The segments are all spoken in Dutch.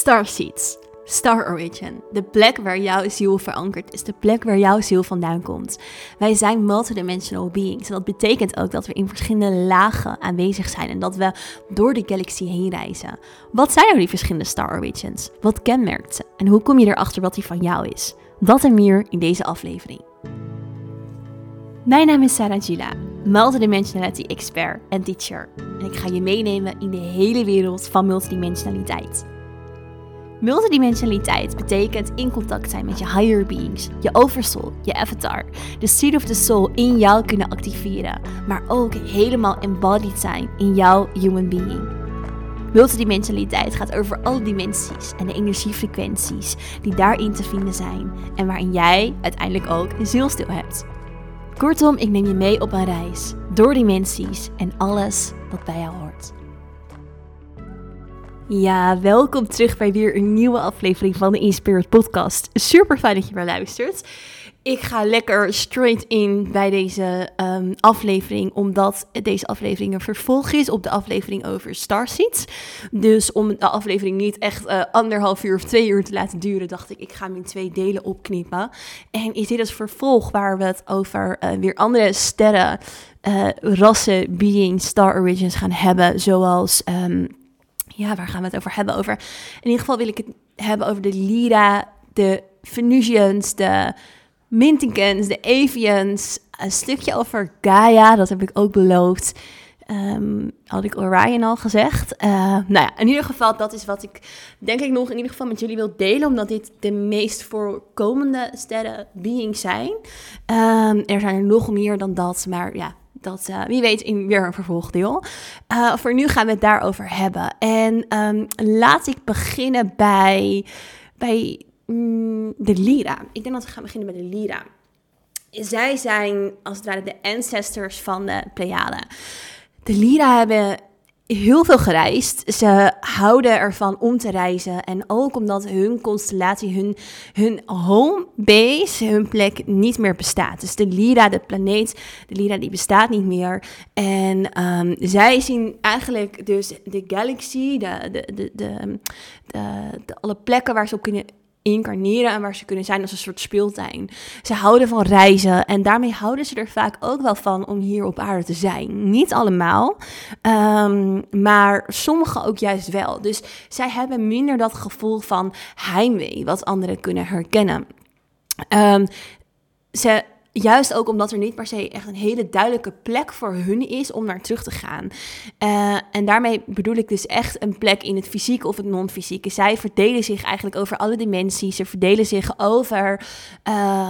Starseeds. Star Origin. De plek waar jouw ziel verankerd is. De plek waar jouw ziel vandaan komt. Wij zijn multidimensional beings. En dat betekent ook dat we in verschillende lagen aanwezig zijn. En dat we door de galaxie heen reizen. Wat zijn nou die verschillende Star Origins? Wat kenmerkt ze? En hoe kom je erachter wat die van jou is? Dat en meer in deze aflevering. Mijn naam is Sarah Gila, multidimensionality expert en teacher. En ik ga je meenemen in de hele wereld van multidimensionaliteit. Multidimensionaliteit betekent in contact zijn met je higher beings, je oversoul, je avatar, de seed of the soul in jou kunnen activeren, maar ook helemaal embodied zijn in jouw human being. Multidimensionaliteit gaat over alle dimensies en de energiefrequenties die daarin te vinden zijn en waarin jij uiteindelijk ook een zielstil hebt. Kortom, ik neem je mee op een reis door dimensies en alles wat bij jou hoort. Ja, welkom terug bij weer een nieuwe aflevering van de Inspired Podcast. Super fijn dat je weer luistert. Ik ga lekker straight in bij deze um, aflevering, omdat deze aflevering een vervolg is op de aflevering over Starseeds. Dus om de aflevering niet echt uh, anderhalf uur of twee uur te laten duren, dacht ik, ik ga hem in twee delen opknippen. En is dit als vervolg waar we het over uh, weer andere sterren, uh, rassen, beings, star origins gaan hebben, zoals... Um, ja, waar gaan we het over hebben? Over, in ieder geval wil ik het hebben over de Lyra, de Venusians, de Mintinkens, de Avians. Een stukje over Gaia, dat heb ik ook beloofd. Um, had ik Orion al gezegd. Uh, nou ja, in ieder geval, dat is wat ik denk ik nog in ieder geval met jullie wil delen. Omdat dit de meest voorkomende sterren beings zijn. Um, er zijn er nog meer dan dat, maar ja, dat uh, wie weet in weer een vervolgdeel. Uh, voor nu gaan we het daarover hebben. En um, laat ik beginnen bij, bij mm, de Lyra. Ik denk dat we gaan beginnen bij de Lyra. Zij zijn als het ware de ancestors van de Pleiaden. De Lyra hebben heel veel gereisd. Ze houden ervan om te reizen. En ook omdat hun constellatie, hun, hun home base, hun plek niet meer bestaat. Dus de Lyra, de planeet, de Lyra die bestaat niet meer. En um, zij zien eigenlijk dus de galaxy, de, de, de, de, de, alle plekken waar ze op kunnen incarneren en waar ze kunnen zijn als een soort speeltuin. Ze houden van reizen en daarmee houden ze er vaak ook wel van om hier op aarde te zijn. Niet allemaal, um, maar sommigen ook juist wel. Dus zij hebben minder dat gevoel van heimwee wat anderen kunnen herkennen. Um, ze Juist ook omdat er niet per se echt een hele duidelijke plek voor hun is om naar terug te gaan. Uh, en daarmee bedoel ik dus echt een plek in het fysieke of het non-fysieke. Zij verdelen zich eigenlijk over alle dimensies. Ze verdelen zich over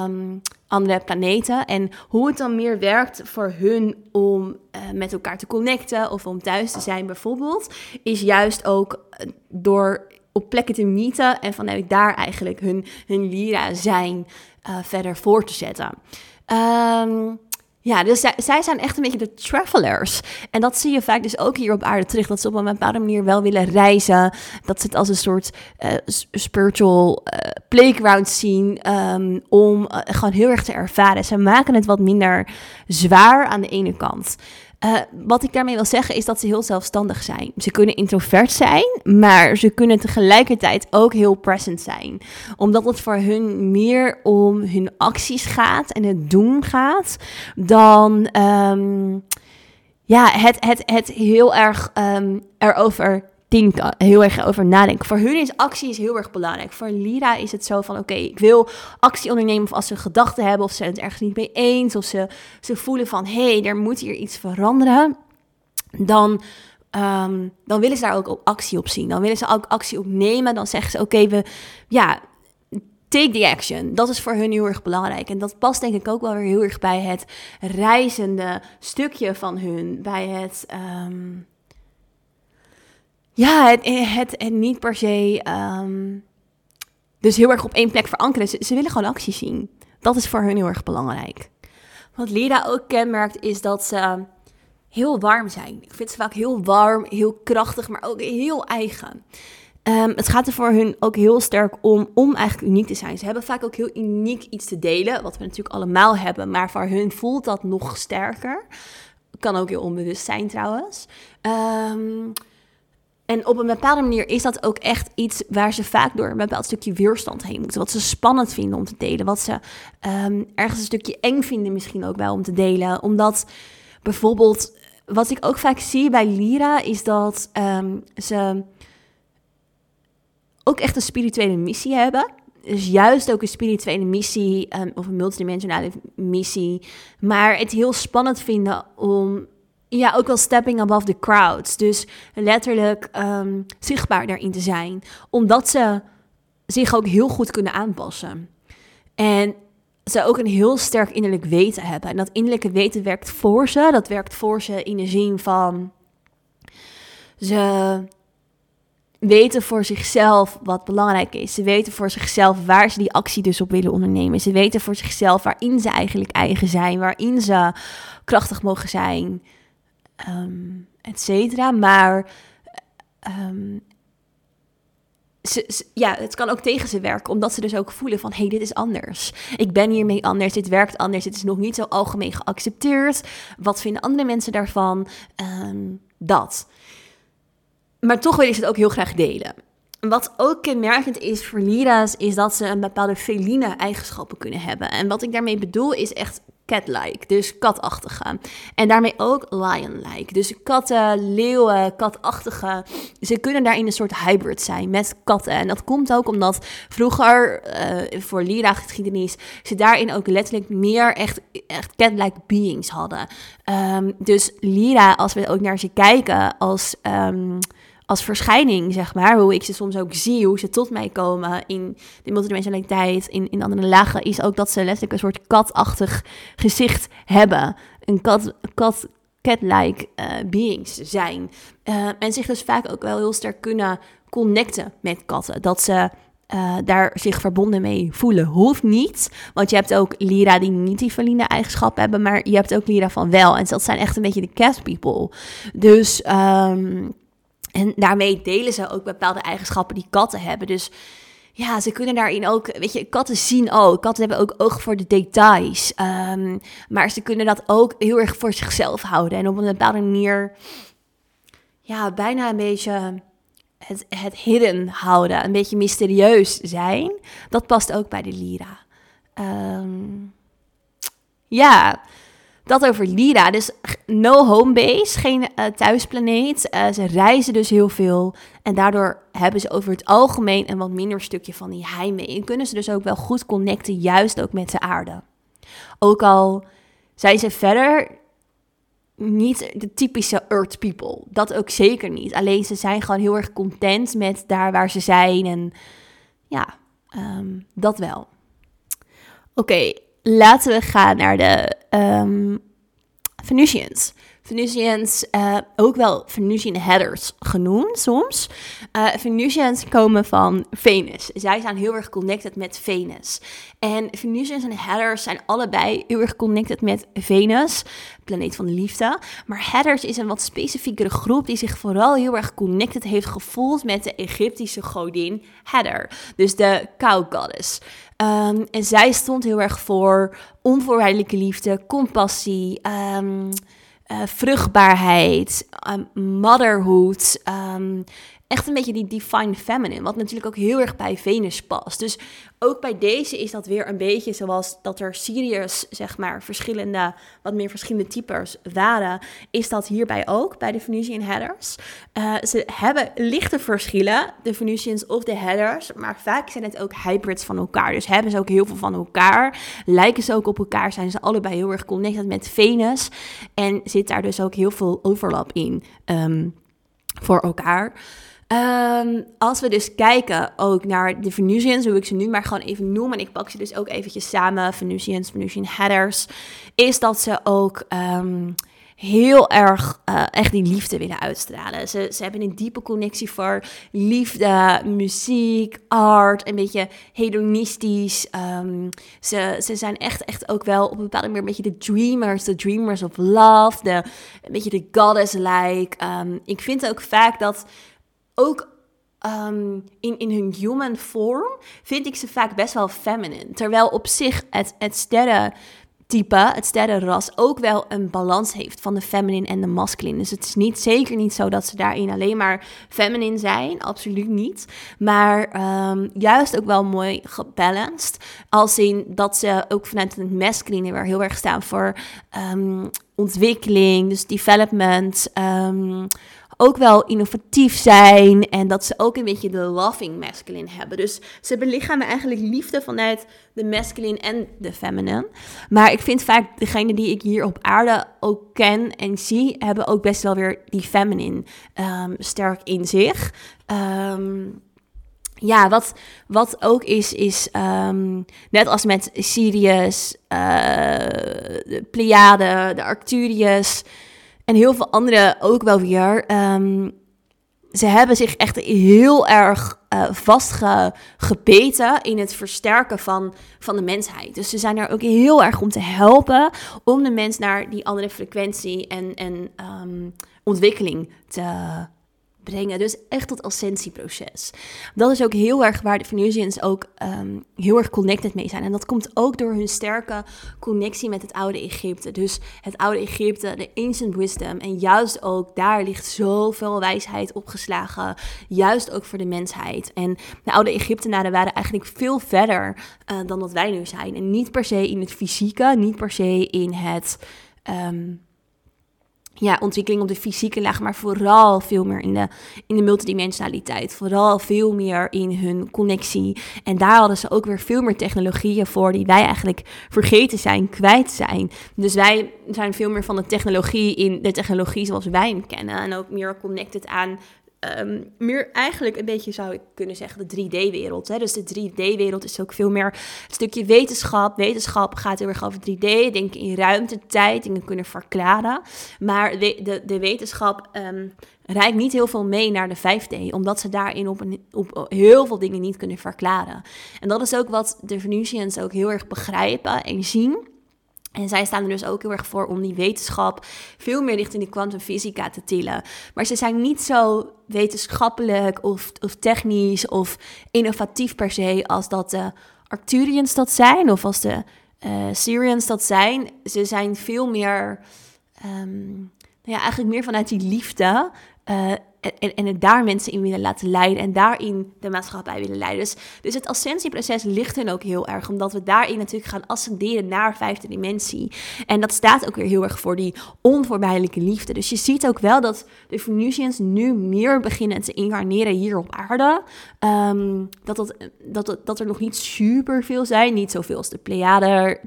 um, andere planeten. En hoe het dan meer werkt voor hun om uh, met elkaar te connecten of om thuis te zijn bijvoorbeeld, is juist ook door op plekken te meeten en vanuit daar eigenlijk hun, hun lira zijn verder voor te zetten. Um, ja, dus zij, zij, zijn echt een beetje de travelers. En dat zie je vaak dus ook hier op aarde terug. Dat ze op een bepaalde manier wel willen reizen. Dat ze het als een soort uh, spiritual uh, playground zien. Um, om uh, gewoon heel erg te ervaren. Ze maken het wat minder zwaar aan de ene kant. Uh, wat ik daarmee wil zeggen is dat ze heel zelfstandig zijn. Ze kunnen introvert zijn, maar ze kunnen tegelijkertijd ook heel present zijn. Omdat het voor hun meer om hun acties gaat en het doen gaat, dan um, ja, het, het, het heel erg um, erover heel erg over nadenken. Voor hun is actie is heel erg belangrijk. Voor Lira is het zo van, oké, ik wil actie ondernemen of als ze gedachten hebben of ze het ergens niet mee eens of ze, ze voelen van, hé, hey, er moet hier iets veranderen, dan, um, dan willen ze daar ook actie op zien. Dan willen ze ook actie op nemen. Dan zeggen ze, oké, we, ja, take the action. Dat is voor hun heel erg belangrijk. En dat past denk ik ook wel weer heel erg bij het reizende stukje van hun, bij het... Um, ja, het, het, niet per se. Um, dus heel erg op één plek verankeren. Ze, willen gewoon actie zien. Dat is voor hun heel erg belangrijk. Wat Lira ook kenmerkt, is dat ze heel warm zijn. Ik vind ze vaak heel warm, heel krachtig, maar ook heel eigen. Um, het gaat er voor hun ook heel sterk om om eigenlijk uniek te zijn. Ze hebben vaak ook heel uniek iets te delen, wat we natuurlijk allemaal hebben, maar voor hun voelt dat nog sterker. Kan ook heel onbewust zijn trouwens. Um, En op een bepaalde manier is dat ook echt iets waar ze vaak door een bepaald stukje weerstand heen moeten. Wat ze spannend vinden om te delen. Wat ze um, ergens een stukje eng vinden misschien ook wel om te delen. Omdat bijvoorbeeld, wat ik ook vaak zie bij Lira, is dat um, ze ook echt een spirituele missie hebben. Dus juist ook een spirituele missie um, of een multidimensionale missie. Maar het heel spannend vinden om ja, ook wel stepping above the crowds. Dus letterlijk um, zichtbaar daarin te zijn. Omdat ze zich ook heel goed kunnen aanpassen. En ze ook een heel sterk innerlijk weten hebben. En dat innerlijke weten werkt voor ze. Dat werkt voor ze in de zin van... Ze weten voor zichzelf wat belangrijk is. Ze weten voor zichzelf waar ze die actie dus op willen ondernemen. Ze weten voor zichzelf waarin ze eigenlijk eigen zijn. Waarin ze krachtig mogen zijn um, et cetera. Maar ehm, ze, ja, het kan ook tegen ze werken, omdat ze dus ook voelen van, hé, hey, dit is anders. Ik ben hiermee anders, dit werkt anders, het is nog niet zo algemeen geaccepteerd. Wat vinden andere mensen daarvan? Um, dat. Maar toch willen ze het ook heel graag delen. Wat ook kenmerkend is voor lira's, is dat ze een bepaalde feline eigenschappen kunnen hebben. En wat ik daarmee bedoel, is echt cat-like, dus katachtige. En daarmee ook lion-like, dus katten, leeuwen, katachtige. Ze kunnen daarin een soort hybrid zijn met katten. En dat komt ook omdat vroeger, uh, voor Lira-geschiedenis, ze daarin ook letterlijk meer echt, echt cat-like beings hadden. Um, dus Lira, als we ook naar ze kijken als... Um, als verschijning, zeg maar. Hoe ik ze soms ook zie, hoe ze tot mij komen in de multidimensionaliteit, in, in andere lagen, is ook dat ze letterlijk een soort katachtig gezicht hebben. Een kat, kat cat-like uh, beings zijn. Uh, en zich dus vaak ook wel heel sterk kunnen connecten met katten. Dat ze uh, daar zich verbonden mee voelen. Hoeft niet, want je hebt ook Lira die niet die feline eigenschappen hebben, maar je hebt ook Lira van wel. En dat zijn echt een beetje de cat people. Dus um, en daarmee delen ze ook bepaalde eigenschappen die katten hebben. Dus ja, ze kunnen daarin ook, weet je, katten zien ook. Katten hebben ook oog voor de details. Um, maar ze kunnen dat ook heel erg voor zichzelf houden. En op een bepaalde manier, ja, bijna een beetje het, het hidden houden. Een beetje mysterieus zijn. Dat past ook bij de Lira. Um, ja, dat over Lira. Dus no home base, geen uh, thuisplaneet. Uh, ze reizen dus heel veel. En daardoor hebben ze over het algemeen een wat minder stukje van die heimwee. En kunnen ze dus ook wel goed connecten, juist ook met de aarde. Ook al zijn ze verder niet de typische Earth people. Dat ook zeker niet. Alleen ze zijn gewoon heel erg content met daar waar ze zijn. En ja, um, dat wel. Oké, laten we gaan naar de um, Venusians. Venusians, uh, ook wel Venusian headers genoemd soms. Uh, Venusians komen van Venus. Zij zijn heel erg connected met Venus. En Venusians en headers zijn allebei heel erg connected met Venus, planeet van de liefde. Maar headers is een wat specifiekere groep die zich vooral heel erg connected heeft gevoeld met de Egyptische godin Heather. Dus de cow goddess. Um, en zij stond heel erg voor onvoorwaardelijke liefde, compassie, um, uh, vruchtbaarheid, um, motherhood. Echt een beetje die divine feminine, wat natuurlijk ook heel erg bij Venus past. Dus ook bij deze is dat weer een beetje zoals dat er Sirius, zeg maar, verschillende, wat meer verschillende types waren, is dat hierbij ook, bij de Venusian headers. Uh, ze hebben lichte verschillen, de Venusians of de headers, maar vaak zijn het ook hybrids van elkaar. Dus hebben ze ook heel veel van elkaar, lijken ze ook op elkaar, zijn ze allebei heel erg connected met Venus en zit daar dus ook heel veel overlap in um, voor elkaar. Um, als we dus kijken ook naar de Venusians, hoe ik ze nu maar gewoon even noem, en ik pak ze dus ook eventjes samen, Venusians, Venusian headers, is dat ze ook um, heel erg uh, echt die liefde willen uitstralen. Ze, ze hebben een diepe connectie voor liefde, muziek, art, een beetje hedonistisch. Um, ze, ze zijn echt, echt ook wel op een bepaalde manier een beetje de dreamers, de dreamers of love, de, een beetje de goddess-like. ik vind ook vaak dat ook um, in, in hun human vorm vind ik ze vaak best wel feminine. Terwijl op zich het, het sterren type, het sterrenras, ook wel een balans heeft van de feminine en de masculine. Dus het is niet, zeker niet zo dat ze daarin alleen maar feminine zijn, absoluut niet. Maar ehm, juist ook wel mooi gebalanced, als in dat ze ook vanuit het masculine weer heel erg staan voor um, ontwikkeling, dus development, ook wel innovatief zijn en dat ze ook een beetje de loving masculine hebben. Dus ze belichamen eigenlijk liefde vanuit de masculine en de feminine. Maar ik vind vaak degene die ik hier op aarde ook ken en zie, hebben ook best wel weer die feminine um, sterk in zich. Um, ja, wat, wat ook is, is um, net als met Sirius, uh, de Pleiade, de Arcturius en heel veel andere ook wel weer. Um, ze hebben zich echt heel erg uh, vastgebeten in het versterken van, van de mensheid. Dus ze zijn er ook heel erg om te helpen om de mens naar die andere frequentie en, en um, ontwikkeling te brengen. Dus echt dat ascensieproces. Dat is ook heel erg waar de Venusians ook um, heel erg connected mee zijn. En dat komt ook door hun sterke connectie met het oude Egypte. Dus het oude Egypte, de ancient wisdom. En juist ook daar ligt zoveel wijsheid opgeslagen. Juist ook voor de mensheid. En de oude Egyptenaren waren eigenlijk veel verder uh, dan dat wij nu zijn. En niet per se in het fysieke, niet per se in het... Um, ja, ontwikkeling op de fysieke laag, maar vooral veel meer in de, in de multidimensionaliteit. Vooral veel meer in hun connectie. En daar hadden ze ook weer veel meer technologieën voor die wij eigenlijk vergeten zijn, kwijt zijn. Dus wij zijn veel meer van de technologie in de technologie zoals wij hem kennen. En ook meer connected aan Um, meer eigenlijk een beetje zou ik kunnen zeggen de 3D-wereld. Dus de 3D-wereld is ook veel meer een stukje wetenschap. Wetenschap gaat heel erg over 3D, denken in ruimte, tijd, dingen kunnen verklaren. Maar de, de, wetenschap um, rijdt niet heel veel mee naar de 5D, omdat ze daarin op, een, op heel veel dingen niet kunnen verklaren. En dat is ook wat de Venusians ook heel erg begrijpen en zien. En zij staan er dus ook heel erg voor om die wetenschap veel meer richting de kwantumfysica te tillen. Maar ze zijn niet zo wetenschappelijk of, of technisch of innovatief per se als dat de Arcturians dat zijn of als de uh, Syrians dat zijn. Ze zijn veel meer, um, nou ja, eigenlijk meer vanuit die liefde uh, en, en het daar mensen in willen laten leiden en daarin de maatschappij willen leiden. Dus, dus het ascensieproces ligt hen ook heel erg, omdat we daarin natuurlijk gaan ascenderen naar vijfde dimensie. En dat staat ook weer heel erg voor die onvoorwaardelijke liefde. Dus je ziet ook wel dat de Venusians nu meer beginnen te incarneren hier op aarde. Um, dat, dat, dat, dat er nog niet super veel zijn, niet zoveel als de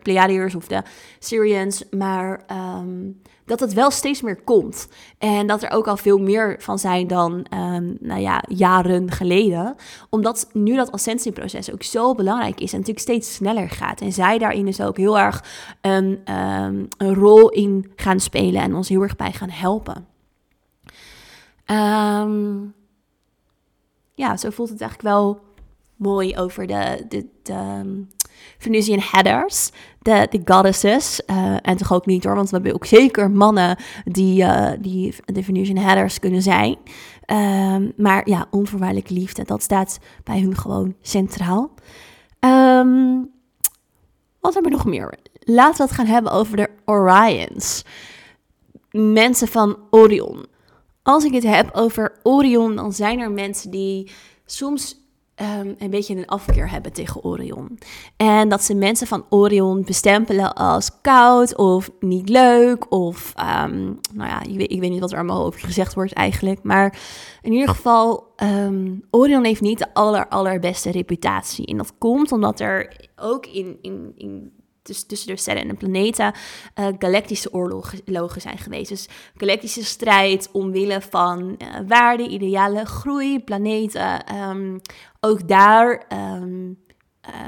Pleiadiërs of de Syrians, maar... Um, dat het wel steeds meer komt. En dat er ook al veel meer van zijn dan um, nou ja, jaren geleden. Omdat nu dat ascensieproces ook zo belangrijk is en natuurlijk steeds sneller gaat. En zij daarin dus ook heel erg een, um, een rol in gaan spelen en ons heel erg bij gaan helpen. Um, ja, zo voelt het eigenlijk wel mooi over de, de, de Venusian headers, de, de goddesses. Uh, en toch ook niet hoor, want we hebben ook zeker mannen die, uh, die de Venusian headers kunnen zijn. Um, maar ja, onvoorwaardelijke liefde, dat staat bij hun gewoon centraal. Um, wat hebben we nog meer? Laten we het gaan hebben over de Orions. Mensen van Orion. Als ik het heb over Orion, dan zijn er mensen die soms um, een beetje een afkeer hebben tegen Orion. En dat ze mensen van Orion bestempelen als koud of niet leuk. Of, um, nou ja, ik weet, ik weet, niet wat er allemaal over gezegd wordt eigenlijk. Maar in ieder geval, um, Orion heeft niet de aller, allerbeste reputatie. En dat komt omdat er ook in, in, in dus tussen de sterren en de planeten uh, galactische oorlogen zijn geweest. Dus galactische strijd omwille van uh, waarden, idealen, groei, planeten. Ook daar um,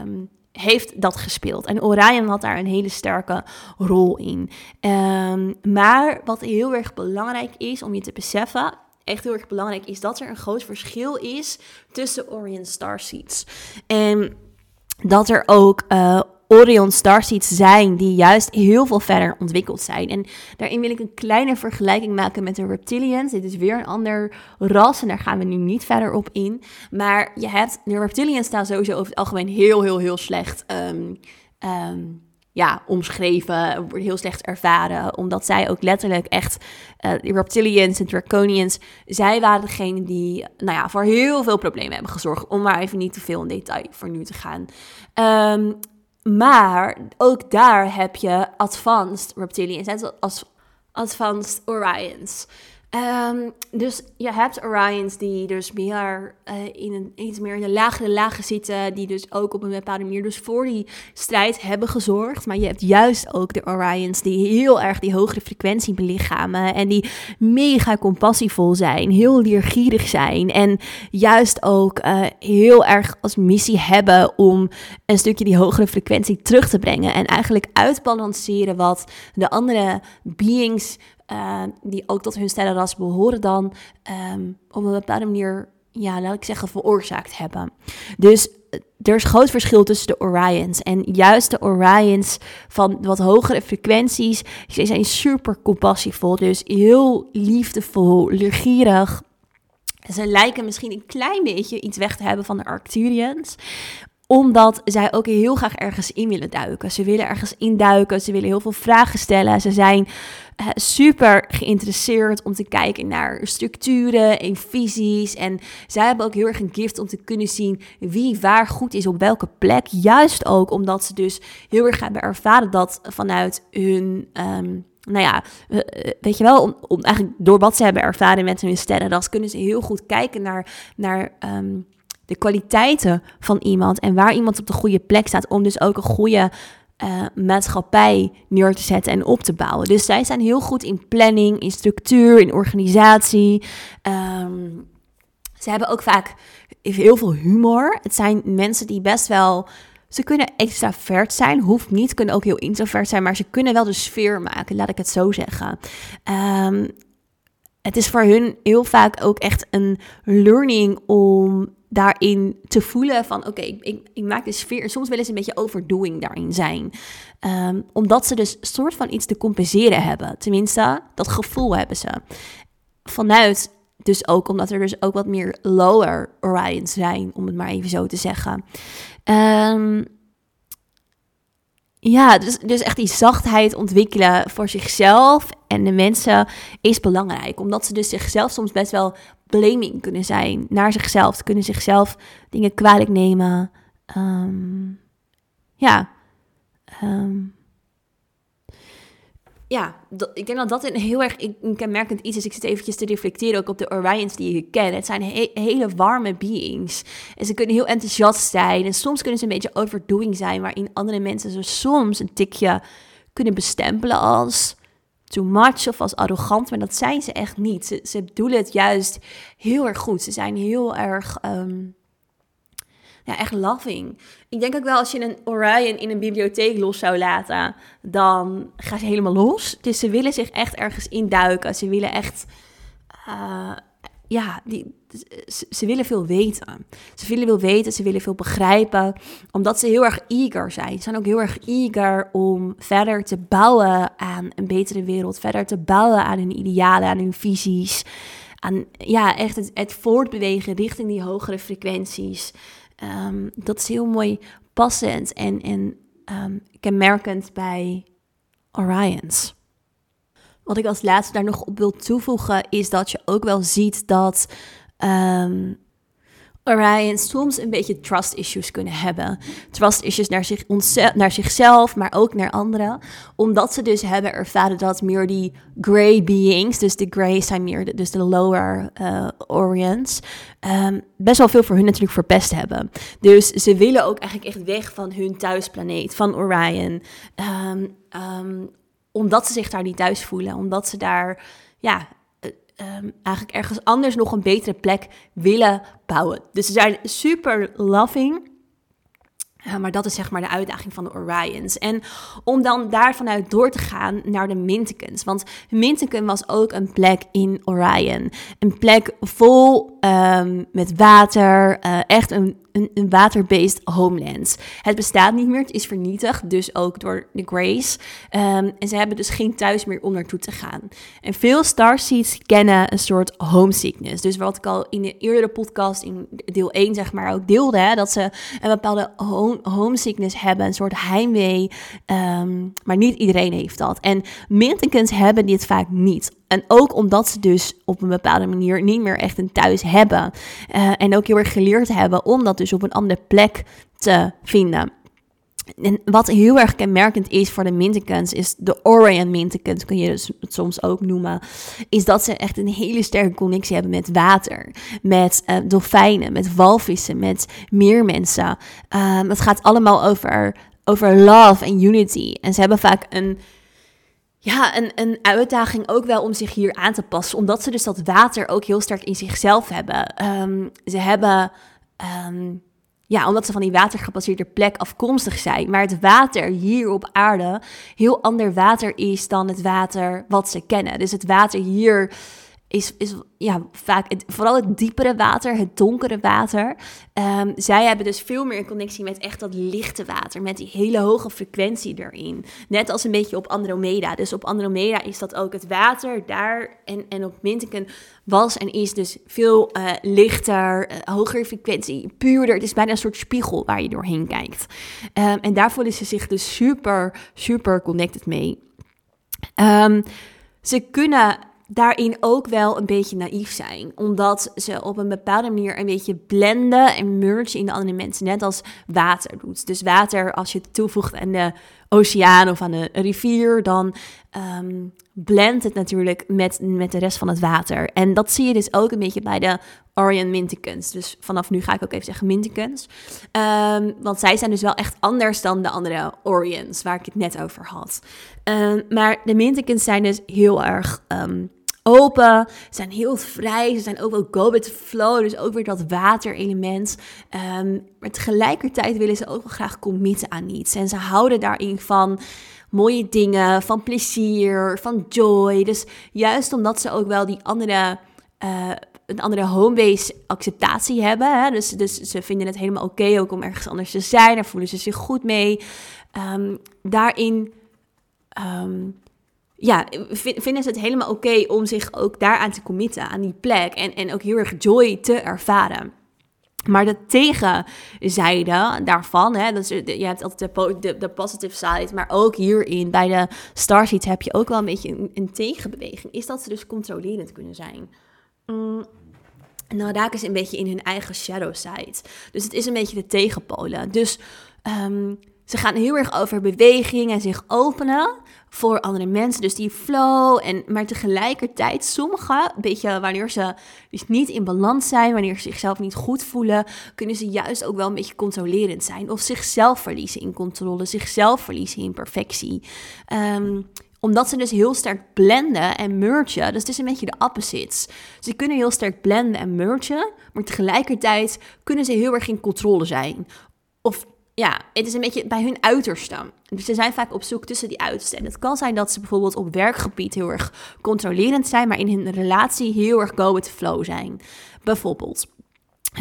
um, heeft dat gespeeld. En Orion had daar een hele sterke rol in. maar wat heel erg belangrijk is om je te beseffen, echt heel erg belangrijk, is dat er een groot verschil is tussen Orion Starseeds. En dat er ook uh, Orion Starseeds zijn die juist heel veel verder ontwikkeld zijn. En daarin wil ik een kleine vergelijking maken met de reptilians. Dit is weer een ander ras en daar gaan we nu niet verder op in. Maar je hebt, de reptilians staan sowieso over het algemeen heel, heel, heel slecht um, ja, omschreven, heel slecht ervaren. Omdat zij ook letterlijk echt, uh, de reptilians en draconians, zij waren degene die, nou ja, voor heel veel problemen hebben gezorgd. Om maar even niet te veel in detail voor nu te gaan. Ehm, maar ook daar heb je advanced reptilians, als advanced Orions. Um, dus je hebt Orions die dus meer uh, in een, iets meer in de lagere lagen zitten, die dus ook op een bepaalde manier dus voor die strijd hebben gezorgd. Maar je hebt juist ook de Orions die heel erg die hogere frequentie belichamen en die mega compassievol zijn, heel leergierig zijn en juist ook uh, heel erg als missie hebben om een stukje die hogere frequentie terug te brengen en eigenlijk uitbalanceren wat de andere beings uh, die ook tot hun sterrenras behoren dan um, op een bepaalde manier, ja, laat ik zeggen, veroorzaakt hebben. Dus eh, er is groot verschil tussen de Orions. En juist de Orions van wat hogere frequenties, ze zijn super compassievol, dus heel liefdevol, leergierig. Ze lijken misschien een klein beetje iets weg te hebben van de Arcturians omdat zij ook heel graag ergens in willen duiken. Ze willen ergens induiken, ze willen heel veel vragen stellen. Ze zijn uh, super geïnteresseerd om te kijken naar structuren en visies. En zij hebben ook heel erg een gift om te kunnen zien wie waar goed is op welke plek. Juist ook omdat ze dus heel erg hebben ervaren dat vanuit hun. Um, nou ja, eh, eh, weet je wel, om, eigenlijk door wat ze hebben ervaren met hun sterrenras, kunnen ze heel goed kijken naar, naar um, de kwaliteiten van iemand en waar iemand op de goede plek staat om dus ook een goede uh, maatschappij neer te zetten en op te bouwen. Dus zij zijn heel goed in planning, in structuur, in organisatie. Um, ze hebben ook vaak heel veel humor. Het zijn mensen die best wel. Ze kunnen extravert zijn, hoeft niet, kunnen ook heel introvert zijn, maar ze kunnen wel de sfeer maken, laat ik het zo zeggen. Um, het is voor hun heel vaak ook echt een learning om daarin te voelen van oké, ik, ik, maak de sfeer. En soms willen ze een beetje overdoing daarin zijn. Um, omdat ze dus soort van iets te compenseren hebben. Tenminste, dat gevoel hebben ze. Vanuit dus ook omdat er dus ook wat meer lower Orions zijn, om het maar even zo te zeggen. Um, ja, dus, dus echt die zachtheid ontwikkelen voor zichzelf en de mensen is belangrijk. Omdat ze dus zichzelf soms best wel blaming kunnen zijn naar zichzelf. Ze kunnen zichzelf dingen kwalijk nemen. Um, ja. Um, ja, ik denk dat dat een heel erg kenmerkend iets is. Ik zit eventjes te reflecteren ook op de Orions die ik ken. Het zijn hele warme beings. En ze kunnen heel enthousiast zijn. En soms kunnen ze een beetje overdoing zijn, waarin andere mensen ze soms een tikje kunnen bestempelen als too much of als arrogant. Maar dat zijn ze echt niet. Ze, ze bedoelen het juist heel erg goed. Ze zijn heel erg. Um, ja, echt loving. Ik denk ook wel als je een Orion in een bibliotheek los zou laten, dan gaan ze helemaal los. Dus ze willen zich echt ergens induiken. Ze willen echt, uh, ja, die, ze, ze, willen veel weten. Ze willen veel weten, ze willen veel begrijpen, omdat ze heel erg eager zijn. Ze zijn ook heel erg eager om verder te bouwen aan een betere wereld, verder te bouwen aan hun idealen, aan hun visies. Aan ja, echt het, het voortbewegen richting die hogere frequenties. Um, dat is heel mooi passend en, en um, kenmerkend bij Orions. Wat ik als laatste daar nog op wil toevoegen is dat je ook wel ziet dat um, Orion soms een beetje trust issues kunnen hebben. Trust issues naar, zich, naar zichzelf, maar ook naar anderen. Omdat ze dus hebben ervaren dat meer die gray beings, dus de gray zijn meer de, dus de lower uh, Orions, um, best wel veel voor hun natuurlijk verpest hebben. Dus ze willen ook eigenlijk echt weg van hun thuisplaneet, van Orion. Um, um, omdat ze zich daar niet thuis voelen, omdat ze daar ja, um, eigenlijk ergens anders nog een betere plek willen bouwen. Dus ze zijn super loving. Maar dat is zeg maar de uitdaging van de Orions. En om dan daar vanuit door te gaan naar de Mintekens. Want Minteken was ook een plek in Orion. Een plek vol um, met water. Uh, echt een een, water-based homeland. Het bestaat niet meer, het is vernietigd, dus ook door de Grace. Ehm, en ze hebben dus geen thuis meer om naartoe te gaan. En veel starseeds kennen een soort homesickness. Dus wat ik al in de eerdere podcast, in deel 1 zeg maar, ook deelde, hè, dat ze een bepaalde home, homesickness hebben, een soort heimwee. Ehm, maar niet iedereen heeft dat. En Mintikens hebben dit vaak niet. En ook omdat ze dus op een bepaalde manier niet meer echt een thuis hebben. Uh, en ook heel erg geleerd hebben om dat dus op een andere plek te vinden. En wat heel erg kenmerkend is voor de mintekens, is de Orion mintekens, kun je dus het soms ook noemen, is dat ze echt een hele sterke connectie hebben met water, met uh, dolfijnen, met walvissen, met meermensen. Um, het gaat allemaal over, over love en unity. En ze hebben vaak een ja, een, een uitdaging ook wel om zich hier aan te passen. Omdat ze dus dat water ook heel sterk in zichzelf hebben. Um, ze hebben, um, ja, omdat ze van die watergebaseerde plek afkomstig zijn. Maar het water hier op aarde heel ander water is dan het water wat ze kennen. Dus het water hier is, is ja, vaak het, vooral het diepere water, het donkere water. Um, zij hebben dus veel meer een connectie met echt dat lichte water, met die hele hoge frequentie erin. Net als een beetje op Andromeda. Dus op Andromeda is dat ook het water daar en, en op Mintiken was en is dus veel uh, lichter, uh, hogere frequentie, puurder. Het is bijna een soort spiegel waar je doorheen kijkt. Um, en daar voelen ze zich dus super, super connected mee. Um, ze kunnen daarin ook wel een beetje naïef zijn. Omdat ze op een bepaalde manier een beetje blenden en mergen in de andere mensen. Net als water doet. Dus water, als je het toevoegt aan de oceaan of aan de rivier, dan um, blendt het natuurlijk met, met de rest van het water. En dat zie je dus ook een beetje bij de Orion Mintikens. Dus vanaf nu ga ik ook even zeggen Mintikens. Um, want zij zijn dus wel echt anders dan de andere Orions, waar ik het net over had. Um, maar de Mintikens zijn dus heel erg open, zijn heel vrij, ze zijn ook wel go with flow, dus ook weer dat waterelement. Um, maar tegelijkertijd willen ze ook wel graag committen aan iets. En ze houden daarin van mooie dingen, van plezier, van joy. Dus juist omdat ze ook wel die andere... Uh, een andere homebase acceptatie hebben. Hè? Dus, dus ze vinden het helemaal oké ook om ergens anders te zijn. Daar voelen ze zich goed mee. Um, daarin um, ja, vinden ze het helemaal oké om zich ook daaraan te committen, aan die plek. En, en ook heel erg joy te ervaren. Maar de tegenzijde daarvan, hè, dus je hebt altijd de, de, de, positive side, maar ook hierin bij de starseeds heb je ook wel een beetje een, tegenbeweging. Is dat ze dus controlerend kunnen zijn. Mm. Nou, raken ze een beetje in hun eigen shadow side. Dus het is een beetje de tegenpolen. Dus um, ze gaan heel erg over beweging en zich openen voor andere mensen. Dus die flow. En, maar tegelijkertijd, sommigen, beetje wanneer ze dus niet in balans zijn, wanneer ze zichzelf niet goed voelen, kunnen ze juist ook wel een beetje controlerend zijn. Of zichzelf verliezen in controle, zichzelf verliezen in perfectie. Um, omdat ze dus heel sterk blenden en mergen. Dus het is een beetje de opposites. Ze kunnen heel sterk blenden en mergen. Maar tegelijkertijd kunnen ze heel erg in controle zijn. Of ja, het is een beetje bij hun uiterste. Dus ze zijn vaak op zoek tussen die uitersten. En het kan zijn dat ze bijvoorbeeld op werkgebied heel erg controlerend zijn, maar in hun relatie heel erg go with flow zijn. Bijvoorbeeld.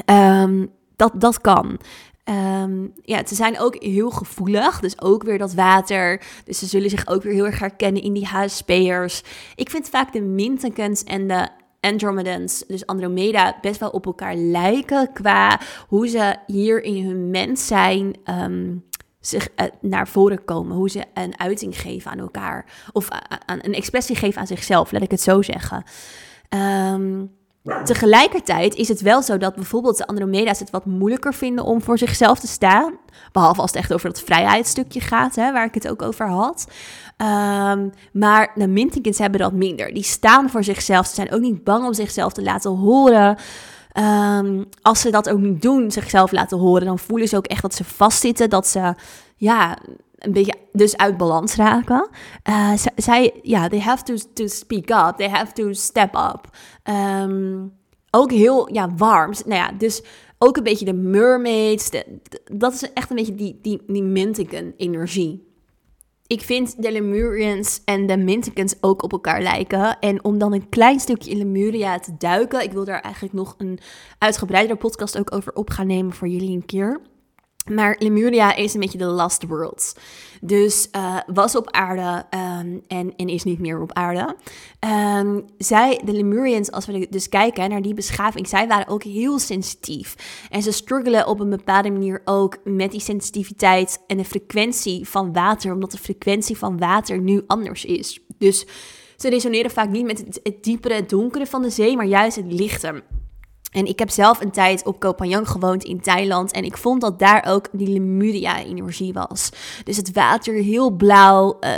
Um, dat, dat kan. Um, ja, ze zijn ook heel gevoelig, dus ook weer dat water. Dus ze zullen zich ook weer heel erg herkennen in die HSP'ers. Ik vind vaak de mintekens en de Andromedans, dus Andromeda, best wel op elkaar lijken qua hoe ze hier in hun mens zijn um, zich uh, naar voren komen. Hoe ze een uiting geven aan elkaar. Of uh, een expressie geven aan zichzelf, laat ik het zo zeggen. Um, Tegelijkertijd is het wel zo dat bijvoorbeeld de Andromeda's het wat moeilijker vinden om voor zichzelf te staan. Behalve als het echt over dat vrijheidsstukje gaat, hè, waar ik het ook over had. Um, maar de Mintikins hebben dat minder. Die staan voor zichzelf. Ze zijn ook niet bang om zichzelf te laten horen. Um, als ze dat ook niet doen, zichzelf laten horen, dan voelen ze ook echt dat ze vastzitten. Dat ze, ja, een beetje dus uit balans raken. Uh, zij, ja, they have to, to speak up. They have to step up. Um, ook heel, ja, warm. Nou ja, dus ook een beetje de mermaids. De, dat is echt een beetje die, die, die energie. ik vind de Lemurians en de Minticans ook op elkaar lijken. En om dan een klein stukje in Lemuria te duiken, ik wil daar eigenlijk nog een uitgebreider podcast ook over op gaan nemen voor jullie een keer. Maar Lemuria is een beetje de last world. Dus uh, was op aarde um, en, en is niet meer op aarde. Um, zij, de Lemurians, als we dus kijken naar die beschaving, zij waren ook heel sensitief. En ze struggelen op een bepaalde manier ook met die sensitiviteit en de frequentie van water, omdat de frequentie van water nu anders is. Dus ze resoneren vaak niet met het, het diepere, donkere van de zee, maar juist het lichte. En ik heb zelf een tijd op Koh Phangan gewoond in Thailand. En ik vond dat daar ook die Lemuria-energie was. Dus het water heel blauw. Uh,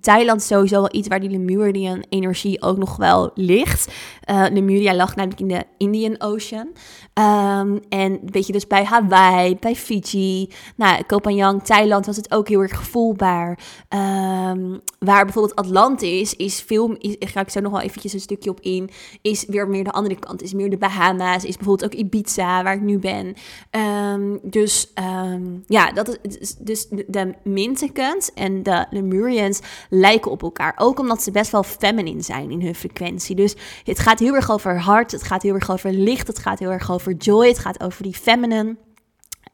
Thailand sowieso wel iets waar die Lemurian-energie ook nog wel ligt. Uh, Lemuria lag namelijk in de Indian Ocean. Um, en weet je, dus bij Hawaii, bij Fiji, nou, Koh Phangan, Thailand was het ook heel erg gevoelbaar. Um, waar bijvoorbeeld Atlantis is veel, is, ga ik zo nog wel eventjes een stukje op in, is weer meer de andere kant. Is meer de Bahama's, is bijvoorbeeld ook Ibiza, waar ik nu ben. Um, dus ja, dat is dus de, Mintekens en de Lemurians lijken op elkaar. Ook omdat ze best wel feminine zijn in hun frequentie. Dus het gaat heel erg over hart, het gaat heel erg over licht, het gaat heel erg over joy, het gaat over die feminine.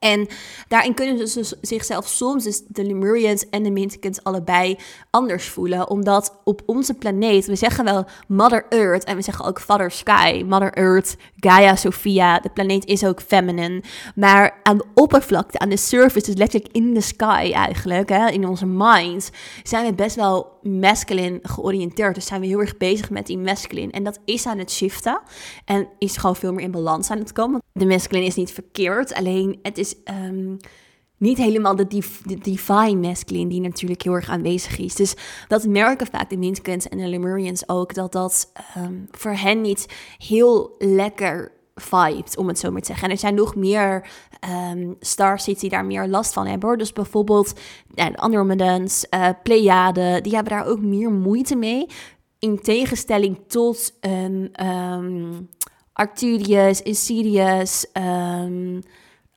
En daarin kunnen ze dus zichzelf soms, dus de Lemurians en de Minticans, allebei anders voelen. Omdat op onze planeet, we zeggen wel Mother Earth en we zeggen ook Father Sky. Mother Earth, Gaia, Sophia, de planeet is ook feminine. Maar aan de oppervlakte, aan de surface, dus letterlijk in the sky eigenlijk, hè, in onze minds, zijn we best wel masculine georiënteerd. Dus zijn we heel erg bezig met die masculine. En dat is aan het shiften. En is gewoon veel meer in balans aan het komen. De masculine is niet verkeerd, alleen het is um, niet helemaal de, de, divine masculine die natuurlijk heel erg aanwezig is. Dus dat merken vaak de Mintkens en de Lemurians ook, dat dat um, voor hen niet heel lekker vibes, om het zo maar te zeggen. En er zijn nog meer um, die daar meer last van hebben. Dus bijvoorbeeld de Andromedans, uh, Pleiade, die hebben daar ook meer moeite mee. In tegenstelling tot um, um,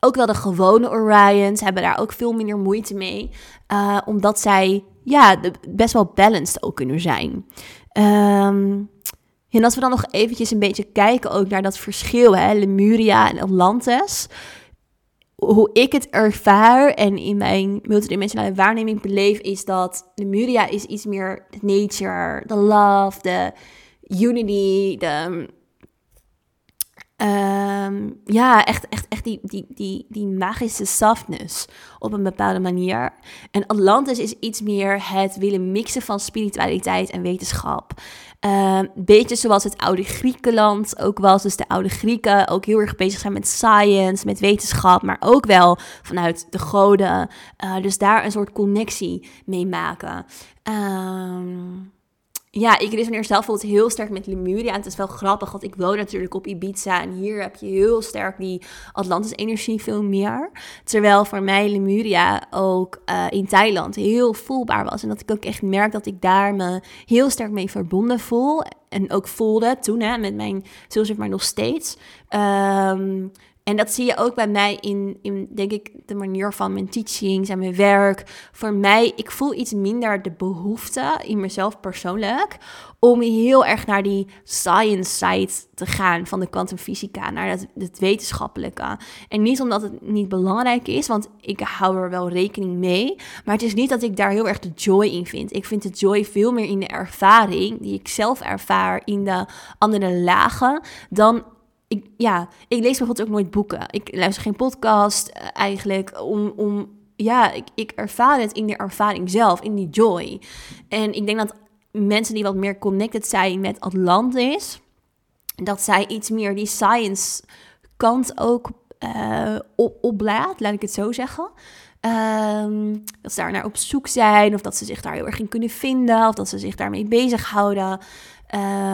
ook wel de gewone Orions hebben daar ook veel minder moeite mee. Uh, omdat zij ja, best wel balanced ook kunnen zijn. Um, en als we dan nog eventjes een beetje kijken ook naar dat verschil, hè, Lemuria en Atlantis. Hoe ik het ervaar en in mijn multidimensionale waarneming beleef, is dat Lemuria is iets meer nature, de love, de unity, de Um, ja, echt, echt, echt die, die, die, die magische softness op een bepaalde manier. En Atlantis is iets meer het willen mixen van spiritualiteit en wetenschap. Um, beetje zoals het oude Griekenland ook was. Dus de oude Grieken ook heel erg bezig zijn met science, met wetenschap, maar ook wel vanuit de goden. Uh, dus daar een soort connectie mee maken. Um, ja, ik resoneer zelf bijvoorbeeld heel sterk met Lemuria. En het is wel grappig, want ik woon natuurlijk op Ibiza. En hier heb je heel sterk die Atlantis-energie veel meer. Terwijl voor mij Lemuria ook uh, in Thailand heel voelbaar was. En dat ik ook echt merk dat ik daar me heel sterk mee verbonden voel. En ook voelde toen, hè, met mijn, ik maar nog steeds. Um, en dat zie je ook bij mij in, in, denk ik, de manier van mijn teachings en mijn werk. Voor mij, ik voel iets minder de behoefte in mezelf persoonlijk om heel erg naar die science side te gaan van de kwantumfysica, naar het, het wetenschappelijke. En niet omdat het niet belangrijk is, want ik hou er wel rekening mee. Maar het is niet dat ik daar heel erg de joy in vind. Ik vind de joy veel meer in de ervaring die ik zelf ervaar in de andere lagen dan ja, ik lees bijvoorbeeld ook nooit boeken. Ik luister geen podcast uh, eigenlijk om, om ja, ik, ik ervaar het in de ervaring zelf, in die joy. En ik denk dat mensen die wat meer connected zijn met Atlantis, dat zij iets meer die science kant ook uh, op, oplaat, laat ik het zo zeggen. Um, dat ze daar naar op zoek zijn, of dat ze zich daar heel erg in kunnen vinden, of dat ze zich daarmee bezighouden.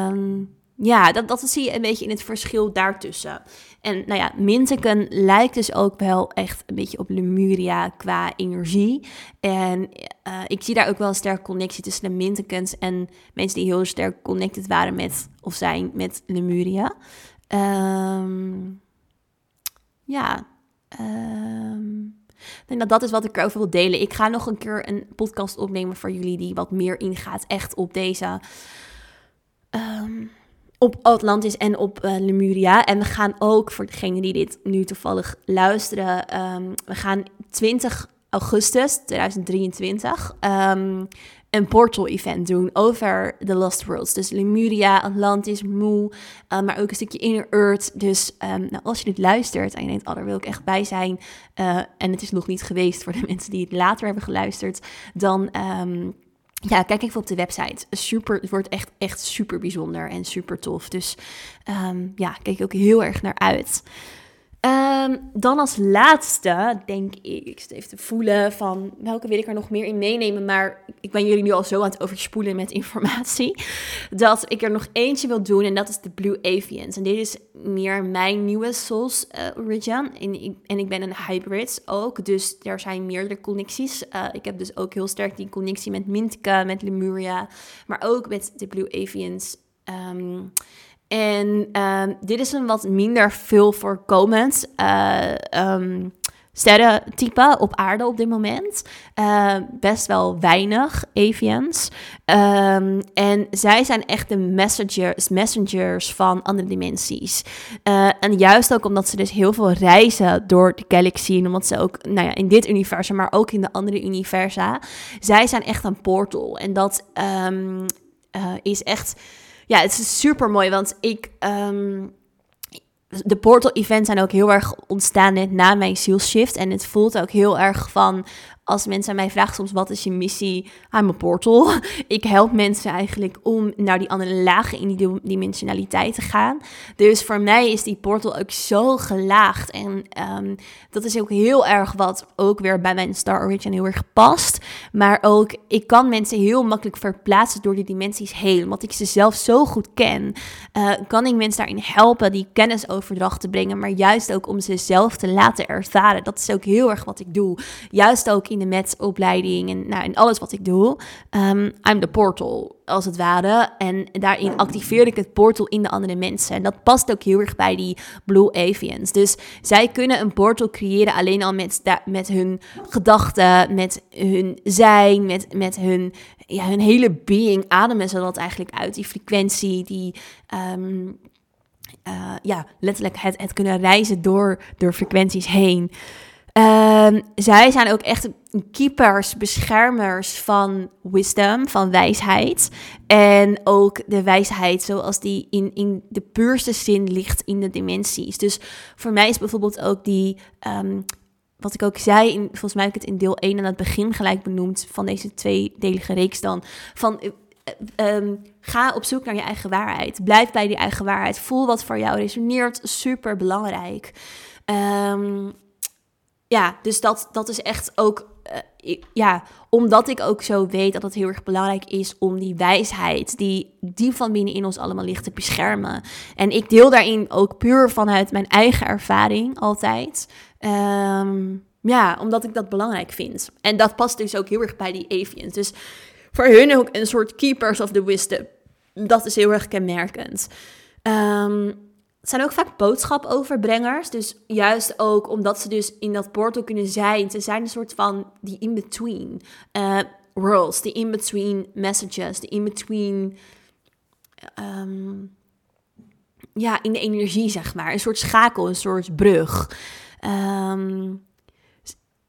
Um, ja, dat, dat zie je een beetje in het verschil daartussen. En nou ja, Minteken lijkt dus ook wel echt een beetje op Lemuria qua energie. En uh, ik zie daar ook wel een sterke connectie tussen de Mintekens en mensen die heel sterk connected waren met of zijn met Lemuria. Um, ja, um, Ik denk dat dat is wat ik erover wil delen. Ik ga nog een keer een podcast opnemen voor jullie die wat meer ingaat echt op deze... Ehm, op Atlantis en op uh, Lemuria. En we gaan ook, voor degenen die dit nu toevallig luisteren, ehm, we gaan 20 augustus 2023 um, een portal-event doen over The Lost Worlds. Dus Lemuria, Atlantis, Moe, uh, maar ook een stukje Inner Earth. Dus um, nou, als je dit luistert en je denkt, oh, daar wil ik echt bij zijn... Uh, en het is nog niet geweest voor de mensen die het later hebben geluisterd... dan... Ja, kijk even op de website. Super, het wordt echt, echt super bijzonder en super tof. Dus um, ja, kijk ook heel erg naar uit. Um, dan als laatste denk ik, even te voelen van welke wil ik er nog meer in meenemen. Maar ik ben jullie nu al zo aan het overspoelen met informatie. Dat ik er nog eentje wil doen en dat is de Blue Avians. En dit is meer mijn nieuwe Souls uh, origin. En ik, en ik ben een hybrid ook, dus er zijn meerdere connecties. Uh, ik heb dus ook heel sterk die connectie met Mintka, met Lemuria, maar ook met de Blue Avians. Um, en um, dit is een wat minder veel voorkomend uh, um, op aarde op dit moment. Uh, best wel weinig avians. Um, en zij zijn echt de messengers, messengers van andere dimensies. Uh, en juist ook omdat ze dus heel veel reizen door de galaxy. En omdat ze ook, nou ja, in dit universum, maar ook in de andere universa. Zij zijn echt een portal. En dat is echt ja, het is super mooi, want ik. Um, de portal events zijn ook heel erg ontstaan net na mijn shift. En het voelt ook heel erg van als mensen mij vragen soms wat is je missie, I'm a portal. Ik help mensen eigenlijk om naar die andere lagen in die dimensionaliteit te gaan. Dus voor mij is die portal ook zo gelaagd. En um, dat is ook heel erg wat ook weer bij mijn Star Origin heel erg past. Maar ook, ik kan mensen heel makkelijk verplaatsen door die dimensies heen. Want ik ze zelf zo goed ken, uh, kan ik mensen daarin helpen die kennisoverdracht te brengen. Maar juist ook om ze zelf te laten ervaren. Dat is ook heel erg wat ik doe. Juist ook in de metsopleiding en nou, in alles wat ik doe. Um, I'm the portal, als het ware. En daarin activeer ik het portal in de andere mensen. En dat past ook heel erg bij die Blue Avians. Dus zij kunnen een portal creëren alleen al met, met hun gedachten, met hun zijn, met, met hun, ja, hun hele being. Ademen ze dat eigenlijk uit, die frequentie, die... Um, uh, ja, letterlijk het, het kunnen reizen door, door frequenties heen. Um, zij zijn ook echt keepers, beschermers van wisdom, van wijsheid. En ook de wijsheid zoals die in, in de puurste zin ligt in de dimensies. Dus voor mij is bijvoorbeeld ook die, um, wat ik ook zei, in, volgens mij heb ik het in deel 1 aan het begin gelijk benoemd van deze tweedelige reeks dan. Van um, ga op zoek naar je eigen waarheid. Blijf bij die eigen waarheid. Voel wat voor jou resoneert. Super belangrijk. Um, ja, dus dat, dat is echt ook, uh, ja, omdat ik ook zo weet dat het heel erg belangrijk is om die wijsheid, die diep van binnen in ons allemaal ligt, te beschermen. En ik deel daarin ook puur vanuit mijn eigen ervaring altijd. Um, ja, omdat ik dat belangrijk vind. En dat past dus ook heel erg bij die avians. Dus voor hun ook een soort keepers of the wisdom. Dat is heel erg kenmerkend. Um, het zijn ook vaak boodschapoverbrengers. Dus juist ook omdat ze dus in dat portal kunnen zijn. Ze zijn een soort van die in-between uh, worlds. Die in-between messages. Die in-between... Um, ja, in de energie, zeg maar. Een soort schakel, een soort brug. Um,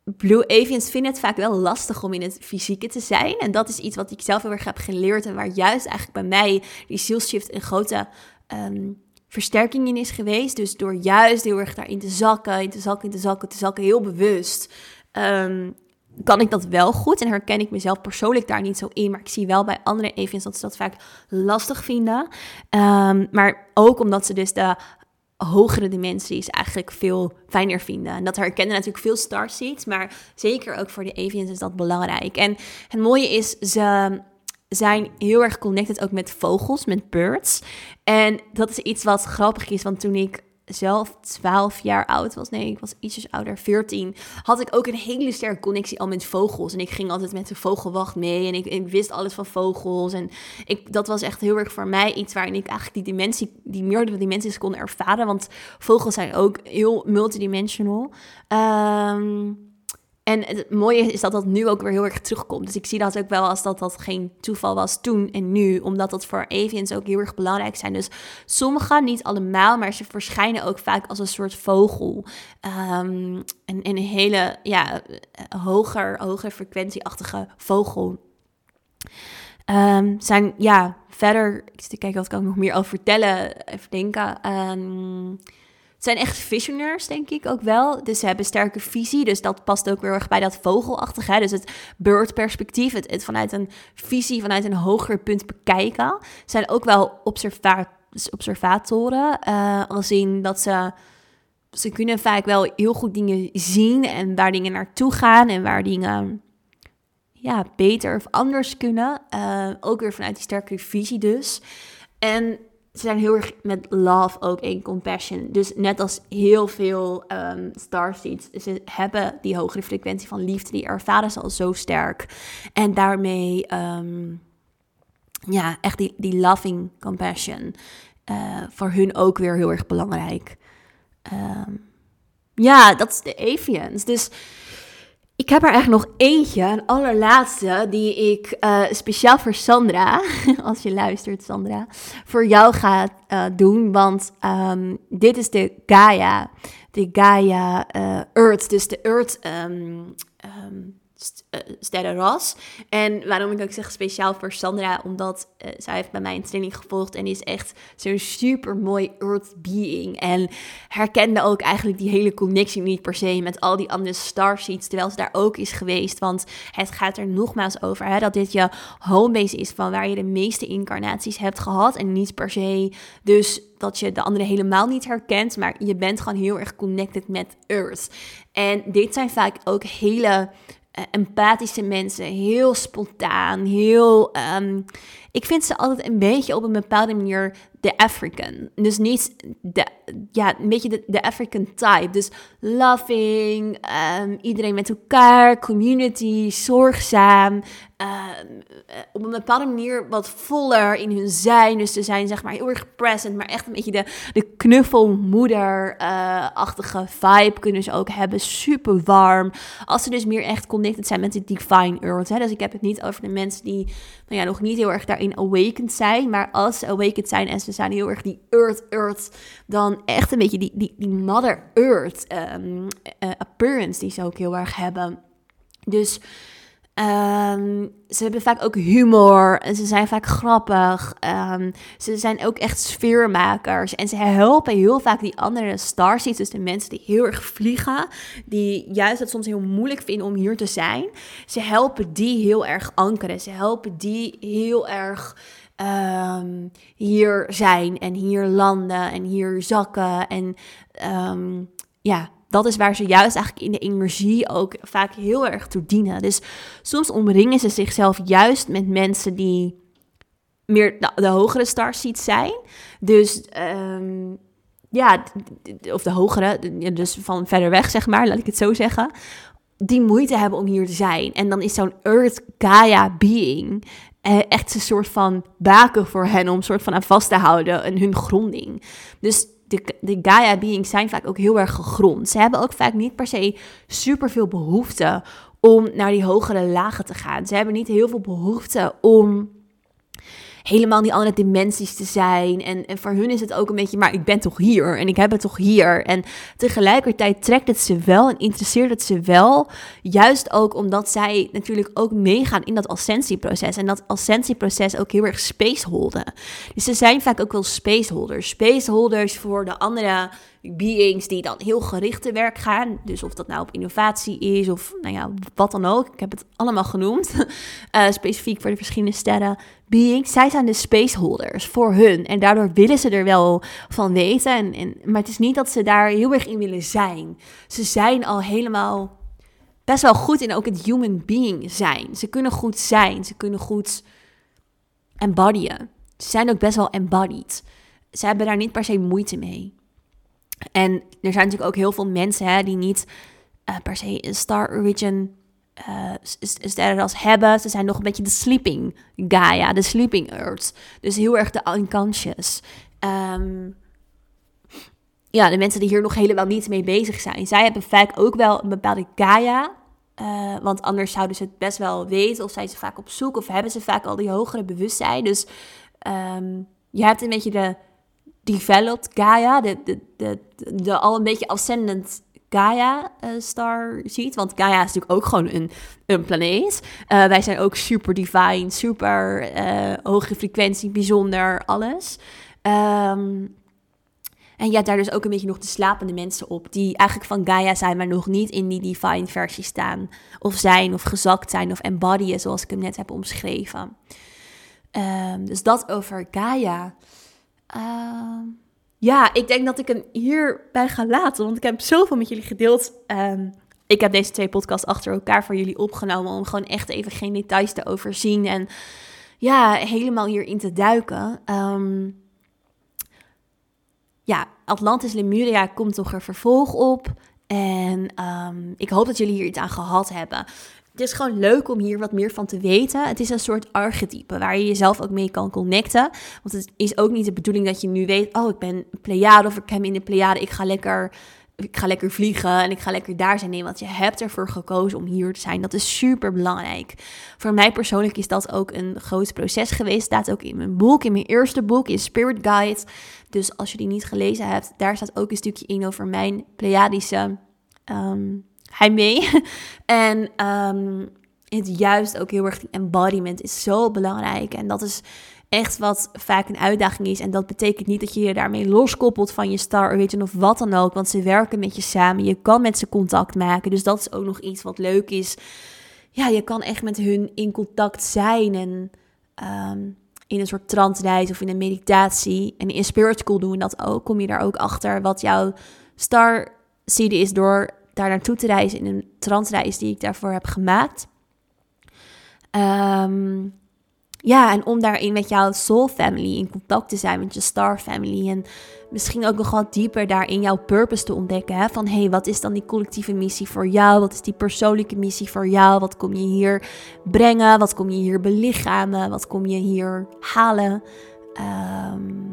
Blue Avians vinden het vaak wel lastig om in het fysieke te zijn. En dat is iets wat ik zelf heel erg heb geleerd. En waar juist eigenlijk bij mij die shift een grote... Um, versterking in is geweest. Dus door juist heel erg daarin te zakken, in te zakken, in te zakken, te zakken, heel bewust. Um, kan ik dat wel goed en herken ik mezelf persoonlijk daar niet zo in. Maar ik zie wel bij andere events dat ze dat vaak lastig vinden. Um, maar ook omdat ze dus de hogere dimensies eigenlijk veel fijner vinden. En dat herkennen natuurlijk veel starseeds, maar zeker ook voor de avians is dat belangrijk. En het mooie is, ze zijn heel erg connected ook met vogels, met birds. En dat is iets wat grappig is, want toen ik zelf 12 jaar oud was, nee, ik was ietsjes ouder, 14, had ik ook een hele sterke connectie al met vogels. En ik ging altijd met de vogelwacht mee en ik, ik wist alles van vogels. En ik, dat was echt heel erg voor mij iets waarin ik eigenlijk die dimensie, die meerdere dimensies kon ervaren. Want vogels zijn ook heel multidimensional. Um, En het mooie is dat dat nu ook weer heel erg terugkomt. Dus ik zie dat ook wel als dat dat geen toeval was toen en nu. Omdat dat voor avians ook heel erg belangrijk zijn. Dus sommige, niet allemaal, maar ze verschijnen ook vaak als een soort vogel. Um, een, een hele ja, hoger, hoger frequentieachtige vogel. Um, zijn, ja, verder, ik zit te kijken wat kan ik nog meer over vertellen. Even denken. Um, het zijn echt visionaires, denk ik ook wel. Dus ze hebben sterke visie. Dus dat past ook weer erg bij dat vogelachtige. Dus het bird-perspectief. Het, het, vanuit een visie, vanuit een hoger punt bekijken. Zijn ook wel observa observatoren. Uh, als in dat ze... Ze kunnen vaak wel heel goed dingen zien. En waar dingen naartoe gaan. En waar dingen ja, beter of anders kunnen. Uh, ook weer vanuit die sterke visie dus. En ze zijn heel erg met love ook in compassion. Dus net als heel veel um, starseeds, ze hebben die hogere frequentie van liefde, die ervaren ze al zo sterk. En daarmee, um, ja, echt die, die loving compassion, uh, voor hun ook weer heel erg belangrijk. Um, ja, dat is de avians. Dus ik heb er eigenlijk nog eentje, een allerlaatste, die ik uh, speciaal voor Sandra, als je luistert Sandra, voor jou ga uh, doen. Want um, dit is de Gaia, de Gaia uh, Earth, dus de Earth um, uh, sterrenras. En waarom ik ook zeg speciaal voor Sandra, omdat uh, zij heeft bij mij een training gevolgd en is echt zo'n super mooi earth being. En herkende ook eigenlijk die hele connectie niet per se met al die andere starseeds, terwijl ze daar ook is geweest. Want het gaat er nogmaals over hè, dat dit je homebase is van waar je de meeste incarnaties hebt gehad en niet per se dus dat je de andere helemaal niet herkent, maar je bent gewoon heel erg connected met Earth. En dit zijn vaak ook hele empathische mensen, heel spontaan, heel. Um, ik vind ze altijd een beetje op een bepaalde manier de African. Dus niet de, ja, een beetje de, African type. Dus loving, um, iedereen met elkaar, community, zorgzaam. Um, op een bepaalde manier wat voller in hun zijn. Dus ze zijn zeg maar heel erg present, maar echt een beetje de, de knuffelmoeder-achtige vibe kunnen ze ook hebben. Super warm. Als ze dus meer echt connected zijn met de divine earth. Hè? Dus ik heb het niet over de mensen die nou ja, nog niet heel erg daarin awakened zijn. Maar als ze awakened zijn en ze zijn heel erg die earth, earth, dan echt een beetje die, die, die mother earth um, uh, appearance die ze ook heel erg hebben. Dus Um, ze hebben vaak ook humor en ze zijn vaak grappig. Um, ze zijn ook echt sfeermakers en ze helpen heel vaak die andere starseeds, dus de mensen die heel erg vliegen, die juist het soms heel moeilijk vinden om hier te zijn. Ze helpen die heel erg ankeren. Ze helpen die heel erg um, hier zijn en hier landen en hier zakken en ja dat is waar ze juist eigenlijk in de energie ook vaak heel erg toe dienen. Dus soms omringen ze zichzelf juist met mensen die meer de, de hogere starseeds zijn. Dus um, ja, of de hogere, dus van verder weg zeg maar, laat ik het zo zeggen. Die moeite hebben om hier te zijn. En dan is zo'n Earth Gaia being eh, echt een soort van baken voor hen om soort van aan vast te houden en hun gronding. Dus de, de Gaia beings zijn vaak ook heel erg gegrond. Ze hebben ook vaak niet per se super veel behoefte om naar die hogere lagen te gaan. Ze hebben niet heel veel behoefte om helemaal die andere dimensies te zijn. En, en voor hun is het ook een beetje, maar ik ben toch hier en ik heb het toch hier. En tegelijkertijd trekt het ze wel en interesseert het ze wel. Juist ook omdat zij natuurlijk ook meegaan in dat ascensieproces. En dat ascensieproces ook heel erg spaceholden. Dus ze zijn vaak ook wel spaceholders. Spaceholders voor de andere beings die dan heel gericht te werk gaan. Dus of dat nou op innovatie is of nou ja, wat dan ook. Ik heb het allemaal genoemd. Uh, specifiek voor de verschillende sterren beings. Zij zijn de spaceholders voor hun. En daardoor willen ze er wel van weten. En, en, maar het is niet dat ze daar heel erg in willen zijn. Ze zijn al helemaal best wel goed in ook het human being zijn. Ze kunnen goed zijn. Ze kunnen goed embodyen. Ze zijn ook best wel embodied. Ze hebben daar niet per se moeite mee. En er zijn natuurlijk ook heel veel mensen hè, die niet uh, per se een Star Origin uh, sterrenras hebben. Ze zijn nog een beetje de sleeping Gaia, de sleeping Earth. Dus heel erg de unconscious. Um, ja, de mensen die hier nog helemaal niet mee bezig zijn. Zij hebben vaak ook wel een bepaalde Gaia Uh, want anders zouden ze het best wel weten of zijn ze vaak op zoek of hebben ze vaak al die hogere bewustzijn. Dus um, je hebt een beetje de developed Gaia, de, de, de, de, al een beetje ascendant Gaia uh, star ziet. Want Gaia is natuurlijk ook gewoon een, een planeet. Uh, wij zijn ook super divine, super uh, hoge frequentie, bijzonder, alles. Um, en hebt daar dus ook een beetje nog de slapende mensen op, die eigenlijk van Gaia zijn, maar nog niet in die divine versie staan. Of zijn, of gezakt zijn, of embodyen, zoals ik hem net heb omschreven. Um, dus dat over Gaia. Uh, ja, ik denk dat ik hem hierbij ga laten, want ik heb zoveel met jullie gedeeld. Um, ik heb deze twee podcasts achter elkaar voor jullie opgenomen om gewoon echt even geen details te overzien en ja, helemaal hierin te duiken. Um, ja, Atlantis Lemuria komt toch er vervolg op. En ik hoop dat jullie hier iets aan gehad hebben. Het is gewoon leuk om hier wat meer van te weten. Het is een soort archetype waar je jezelf ook mee kan connecten. Want het is ook niet de bedoeling dat je nu weet... oh, ik ben Pleiade of ik heb in de Pleiade. Ik ga lekker ik ga lekker vliegen en ik ga lekker daar zijn. Nee, want je hebt ervoor gekozen om hier te zijn. Dat is super belangrijk. Voor mij persoonlijk is dat ook een groot proces geweest. Staat ook in mijn boek, in mijn eerste boek, in Spirit Guide. Dus als je die niet gelezen hebt, daar staat ook een stukje in over mijn Pleiadische um, heimwee. en um, het juist ook heel erg embodiment is zo belangrijk. En dat is echt wat vaak een uitdaging is. En dat betekent niet dat je je daarmee loskoppelt van je star, je, of wat dan ook. Want ze werken met je samen. Je kan met ze contact maken. Dus dat is ook nog iets wat leuk is. Ja, je kan echt met hun in contact zijn. En um, in een soort trance of in een meditatie. En in Spirit School doen we dat ook. Kom je daar ook achter wat jouw star seed is door daar naartoe te reizen in een trance die ik daarvoor heb gemaakt. Um, ja, en om daarin met jouw soul family in contact te zijn, met je star family. En misschien ook nog wat dieper daarin jouw purpose te ontdekken. Hè? Van hé, hey, wat is dan die collectieve missie voor jou? Wat is die persoonlijke missie voor jou? Wat kom je hier brengen? Wat kom je hier belichamen? Wat kom je hier halen? Um,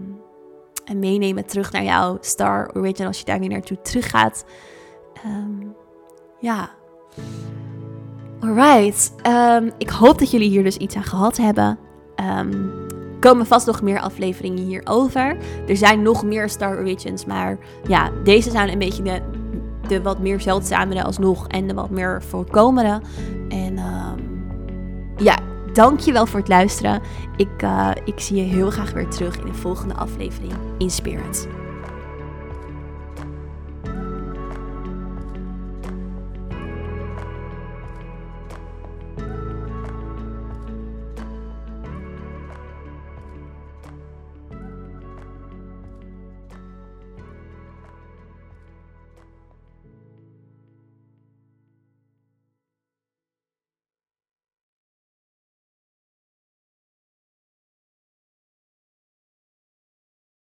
en meenemen terug naar jouw star origin als je daar weer naartoe terug gaat. Um, ja. Alright, um, ik hoop dat jullie hier dus iets aan gehad hebben. Um, komen vast nog meer afleveringen hierover. Er zijn nog meer Star Origins, maar ja, deze zijn een beetje de, de wat meer zeldzamere alsnog en de wat meer voorkomende. En ja, dankjewel voor het luisteren. Ik, uh, ik zie je heel graag weer terug in de volgende aflevering in.